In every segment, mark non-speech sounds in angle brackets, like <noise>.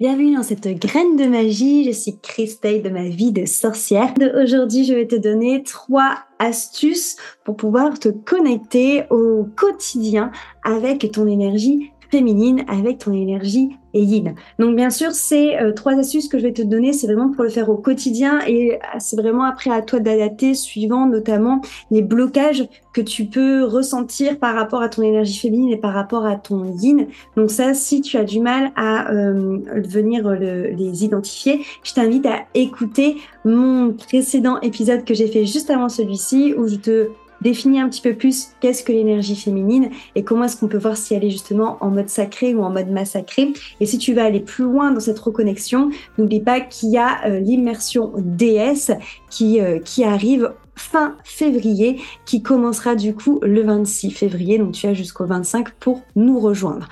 Bienvenue dans cette graine de magie. Je suis Christelle de ma vie de sorcière. Aujourd'hui, je vais te donner trois astuces pour pouvoir te connecter au quotidien avec ton énergie féminine, avec ton énergie et yin. Donc bien sûr, ces euh, trois astuces que je vais te donner, c'est vraiment pour le faire au quotidien et euh, c'est vraiment après à toi d'adapter suivant notamment les blocages que tu peux ressentir par rapport à ton énergie féminine et par rapport à ton yin. Donc ça, si tu as du mal à euh, venir les identifier, je t'invite à écouter mon précédent épisode que j'ai fait juste avant celui-ci où je te définir un petit peu plus qu'est-ce que l'énergie féminine et comment est-ce qu'on peut voir si elle est justement en mode sacré ou en mode massacré. Et si tu vas aller plus loin dans cette reconnexion, n'oublie pas qu'il y a euh, l'immersion DS qui, euh, qui arrive fin février, qui commencera du coup le 26 février. Donc tu as jusqu'au 25 pour nous rejoindre.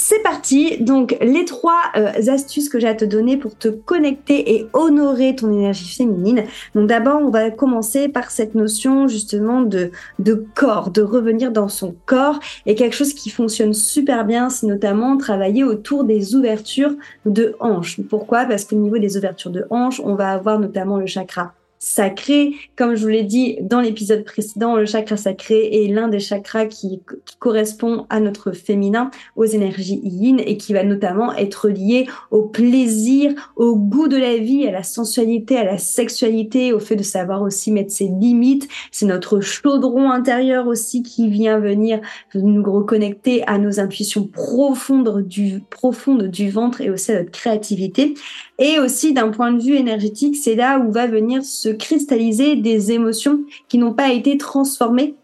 C'est parti. Donc, les trois euh, astuces que j'ai à te donner pour te connecter et honorer ton énergie féminine. Donc, d'abord, on va commencer par cette notion justement de, de corps, de revenir dans son corps. Et quelque chose qui fonctionne super bien, c'est notamment travailler autour des ouvertures de hanches. Pourquoi? Parce qu'au niveau des ouvertures de hanches, on va avoir notamment le chakra sacré. Comme je vous l'ai dit dans l'épisode précédent, le chakra sacré est l'un des chakras qui, correspond à notre féminin, aux énergies yin et qui va notamment être lié au plaisir, au goût de la vie, à la sensualité, à la sexualité, au fait de savoir aussi mettre ses limites. C'est notre chaudron intérieur aussi qui vient venir nous reconnecter à nos intuitions profondes du, profondes du ventre et aussi à notre créativité. Et aussi d'un point de vue énergétique, c'est là où va venir se cristalliser des émotions qui n'ont pas été transformées.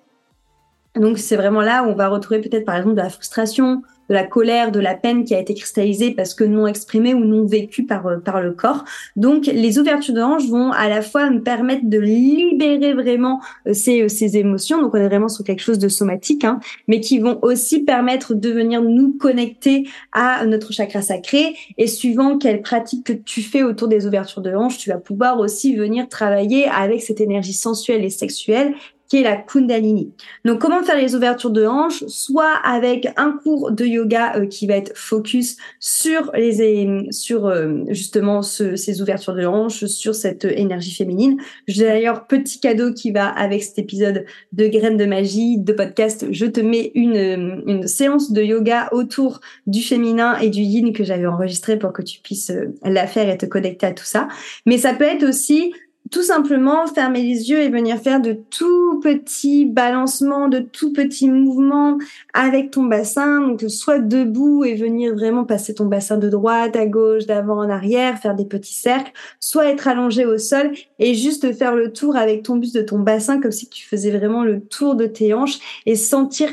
Donc c'est vraiment là où on va retrouver peut-être par exemple de la frustration, de la colère, de la peine qui a été cristallisée parce que non exprimée ou non vécue par, euh, par le corps. Donc, les ouvertures de hanches vont à la fois me permettre de libérer vraiment euh, ces, euh, ces émotions. Donc, on est vraiment sur quelque chose de somatique, hein, mais qui vont aussi permettre de venir nous connecter à notre chakra sacré. Et suivant quelle pratique que tu fais autour des ouvertures de hanches, tu vas pouvoir aussi venir travailler avec cette énergie sensuelle et sexuelle qui est la Kundalini. Donc, comment faire les ouvertures de hanches? Soit avec un cours de yoga euh, qui va être focus sur les sur euh, justement ces ouvertures de hanches, sur cette énergie féminine. J'ai d'ailleurs petit cadeau qui va avec cet épisode de graines de magie de podcast. Je te mets une une séance de yoga autour du féminin et du yin que j'avais enregistré pour que tu puisses euh, la faire et te connecter à tout ça. Mais ça peut être aussi tout simplement fermer les yeux et venir faire de tout petits balancements, de tout petits mouvements avec ton bassin. Donc, soit debout et venir vraiment passer ton bassin de droite à gauche, d'avant en arrière, faire des petits cercles, soit être allongé au sol et juste faire le tour avec ton buste de ton bassin comme si tu faisais vraiment le tour de tes hanches et sentir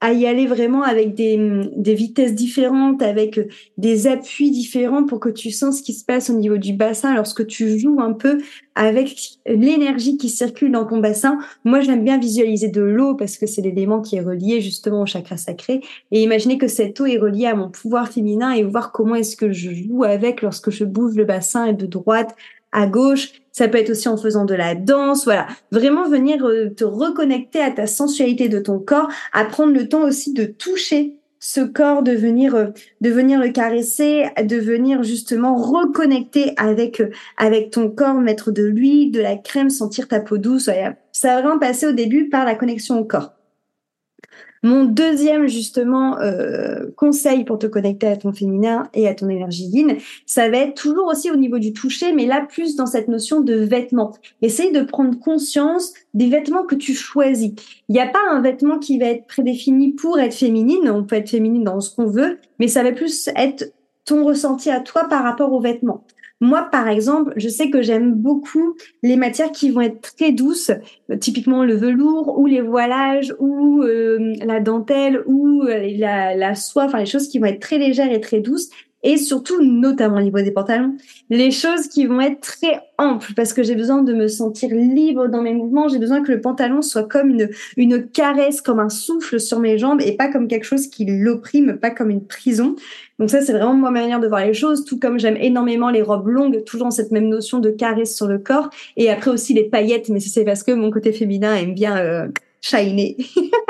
à y aller vraiment avec des, vitesses différentes, avec des appuis différents pour que tu sens ce qui se passe au niveau du bassin lorsque tu joues un peu avec l'énergie qui circule dans ton bassin. Moi, j'aime bien visualiser de l'eau parce que c'est l'élément qui est relié justement au chakra sacré et imaginer que cette eau est reliée à mon pouvoir féminin et voir comment est-ce que je joue avec lorsque je bouge le bassin de droite à gauche. Ça peut être aussi en faisant de la danse. Voilà. Vraiment venir euh, te reconnecter à ta sensualité de ton corps, à prendre le temps aussi de toucher ce corps, de venir, euh, de venir le caresser, de venir justement reconnecter avec, euh, avec ton corps, mettre de l'huile, de la crème, sentir ta peau douce. Ça va vraiment passer au début par la connexion au corps. Mon deuxième justement euh, conseil pour te connecter à ton féminin et à ton énergie yin, ça va être toujours aussi au niveau du toucher, mais là plus dans cette notion de vêtements. Essaye de prendre conscience des vêtements que tu choisis. Il n'y a pas un vêtement qui va être prédéfini pour être féminine. On peut être féminine dans ce qu'on veut, mais ça va plus être ton ressenti à toi par rapport aux vêtements. Moi, par exemple, je sais que j'aime beaucoup les matières qui vont être très douces, typiquement le velours ou les voilages ou euh, la dentelle ou euh, la, la soie, enfin les choses qui vont être très légères et très douces et surtout, notamment au niveau des pantalons, les choses qui vont être très amples parce que j'ai besoin de me sentir libre dans mes mouvements. J'ai besoin que le pantalon soit comme une, une caresse, comme un souffle sur mes jambes et pas comme quelque chose qui l'opprime, pas comme une prison. Donc ça, c'est vraiment ma manière de voir les choses, tout comme j'aime énormément les robes longues, toujours cette même notion de caresse sur le corps. Et après aussi les paillettes, mais c'est parce que mon côté féminin aime bien euh, shiner,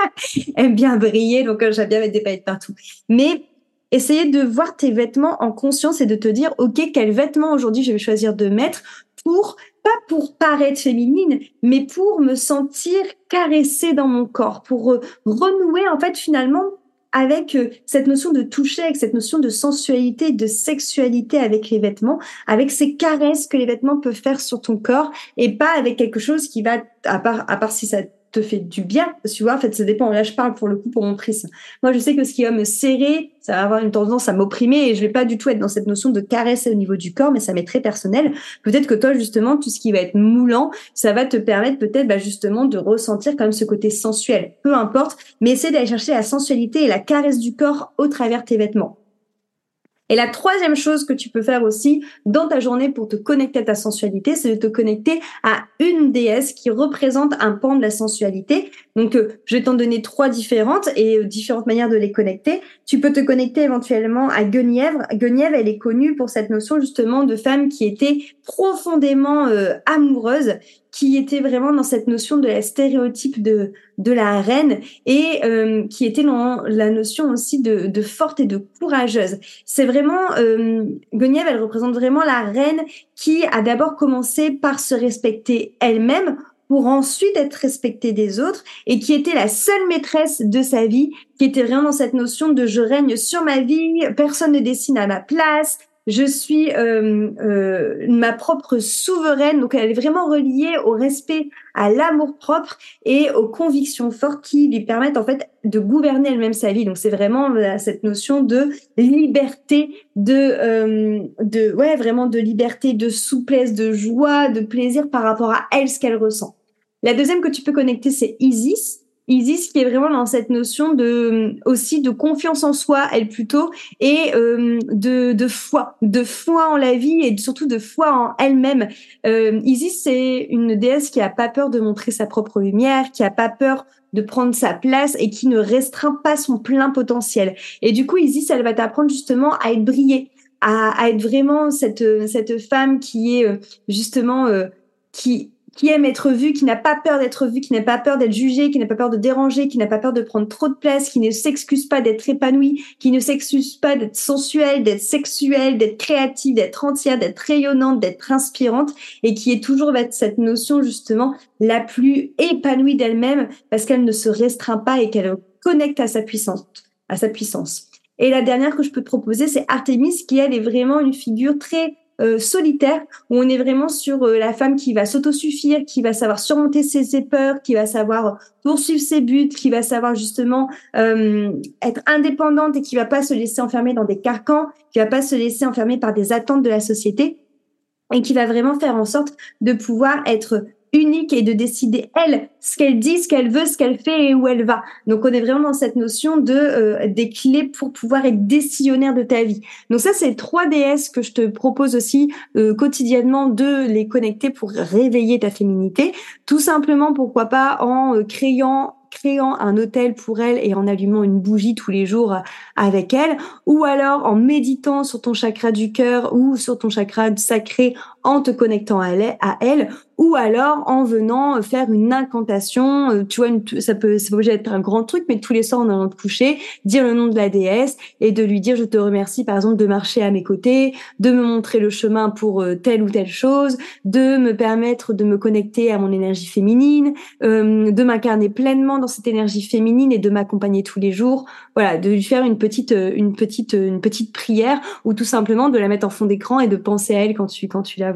<laughs> aime bien briller, donc euh, j'aime bien mettre des paillettes partout. Mais essayer de voir tes vêtements en conscience et de te dire, OK, quels vêtements aujourd'hui je vais choisir de mettre pour, pas pour paraître féminine, mais pour me sentir caressée dans mon corps, pour euh, renouer en fait finalement avec euh, cette notion de toucher, avec cette notion de sensualité, de sexualité avec les vêtements, avec ces caresses que les vêtements peuvent faire sur ton corps et pas avec quelque chose qui va, à part, à part si ça te fait du bien. Tu vois, en fait, ça dépend. Là, je parle pour le coup pour mon prisme. Moi, je sais que ce qui va me serrer, ça va avoir une tendance à m'opprimer et je vais pas du tout être dans cette notion de caresse au niveau du corps, mais ça m'est très personnel. Peut-être que toi, justement, tout ce qui va être moulant, ça va te permettre peut-être, bah, justement, de ressentir quand même ce côté sensuel. Peu importe, mais essaie d'aller chercher la sensualité et la caresse du corps au travers tes vêtements. Et la troisième chose que tu peux faire aussi dans ta journée pour te connecter à ta sensualité, c'est de te connecter à une déesse qui représente un pan de la sensualité. Donc, euh, je vais t'en donner trois différentes et euh, différentes manières de les connecter. Tu peux te connecter éventuellement à Guenièvre. Guenièvre, elle est connue pour cette notion justement de femme qui était profondément euh, amoureuse qui était vraiment dans cette notion de la stéréotype de, de la reine et euh, qui était dans la notion aussi de, de forte et de courageuse. C'est vraiment, euh, elle représente vraiment la reine qui a d'abord commencé par se respecter elle-même pour ensuite être respectée des autres et qui était la seule maîtresse de sa vie, qui était vraiment dans cette notion de je règne sur ma vie, personne ne dessine à ma place, je suis euh, euh, ma propre souveraine. Donc, elle est vraiment reliée au respect, à l'amour propre et aux convictions fortes qui lui permettent en fait de gouverner elle-même sa vie. Donc, c'est vraiment cette notion de liberté, de, euh, de ouais, vraiment de liberté, de souplesse, de joie, de plaisir par rapport à elle, ce qu'elle ressent. La deuxième que tu peux connecter, c'est Isis. Isis qui est vraiment dans cette notion de aussi de confiance en soi, elle plutôt, et euh, de, de foi, de foi en la vie et surtout de foi en elle-même. Euh, Isis c'est une déesse qui a pas peur de montrer sa propre lumière, qui a pas peur de prendre sa place et qui ne restreint pas son plein potentiel. Et du coup, Isis, elle va t'apprendre justement à être brillée, à, à, être vraiment cette cette femme qui est euh, justement euh, qui qui aime être vu, qui n'a pas peur d'être vu, qui n'a pas peur d'être jugé, qui n'a pas peur de déranger, qui n'a pas peur de prendre trop de place, qui ne s'excuse pas d'être épanoui, qui ne s'excuse pas d'être sensuel, d'être sexuel, d'être créative, d'être entière, d'être rayonnante, d'être inspirante, et qui est toujours cette notion justement la plus épanouie d'elle-même parce qu'elle ne se restreint pas et qu'elle connecte à sa puissance, à sa puissance. Et la dernière que je peux te proposer, c'est Artemis, qui elle est vraiment une figure très euh, solitaire où on est vraiment sur euh, la femme qui va s'autosuffire, qui va savoir surmonter ses peurs, qui va savoir poursuivre ses buts, qui va savoir justement euh, être indépendante et qui va pas se laisser enfermer dans des carcans, qui va pas se laisser enfermer par des attentes de la société et qui va vraiment faire en sorte de pouvoir être unique et de décider elle ce qu'elle dit, ce qu'elle veut, ce qu'elle fait et où elle va. Donc on est vraiment dans cette notion de euh, des clés pour pouvoir être décisionnaire de ta vie. Donc ça c'est trois DS que je te propose aussi euh, quotidiennement de les connecter pour réveiller ta féminité. Tout simplement pourquoi pas en euh, créant créant un hôtel pour elle et en allumant une bougie tous les jours avec elle, ou alors en méditant sur ton chakra du cœur ou sur ton chakra sacré en te connectant à elle, ou alors en venant faire une incantation. Euh, tu vois, ça peut, peut obligé être un grand truc, mais tous les soirs en allant te coucher, dire le nom de la déesse et de lui dire je te remercie par exemple de marcher à mes côtés, de me montrer le chemin pour euh, telle ou telle chose, de me permettre de me connecter à mon énergie féminine, euh, de m'incarner pleinement dans cette énergie féminine et de m'accompagner tous les jours. Voilà, de lui faire une petite, une petite, une petite prière ou tout simplement de la mettre en fond d'écran et de penser à elle quand tu, quand tu la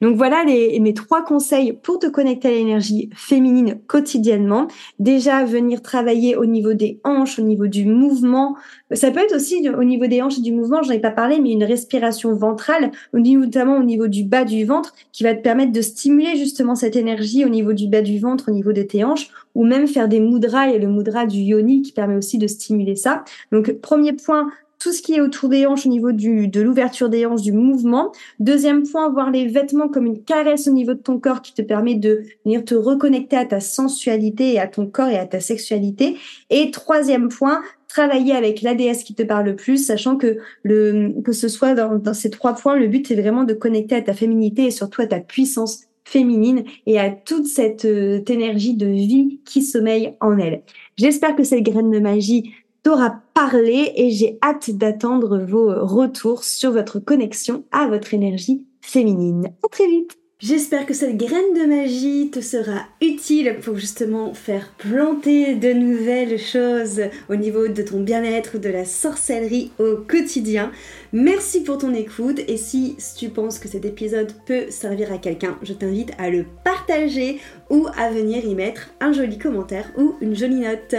Donc voilà les, mes trois conseils pour te connecter à l'énergie féminine quotidiennement. Déjà, venir travailler au niveau des hanches, au niveau du mouvement. Ça peut être aussi au niveau des hanches et du mouvement, j'en ai pas parlé, mais une respiration ventrale, notamment au niveau du bas du ventre, qui va te permettre de stimuler justement cette énergie au niveau du bas du ventre, au niveau de tes hanches, ou même faire des mudras. et le mudra du yoni qui permet aussi de stimuler ça. Donc, premier point, tout ce qui est autour des hanches au niveau du, de l'ouverture des hanches, du mouvement. Deuxième point, voir les vêtements comme une caresse au niveau de ton corps qui te permet de venir te reconnecter à ta sensualité et à ton corps et à ta sexualité. Et troisième point, travailler avec l'ADS qui te parle le plus, sachant que le que ce soit dans, ces trois points, le but est vraiment de connecter à ta féminité et surtout à ta puissance féminine et à toute cette euh, énergie de vie qui sommeille en elle. J'espère que cette graine de magie t'aura parlé et j'ai hâte d'attendre vos retours sur votre connexion à votre énergie féminine. À très vite J'espère que cette graine de magie te sera utile pour justement faire planter de nouvelles choses au niveau de ton bien-être, de la sorcellerie au quotidien. Merci pour ton écoute et si tu penses que cet épisode peut servir à quelqu'un, je t'invite à le partager ou à venir y mettre un joli commentaire ou une jolie note.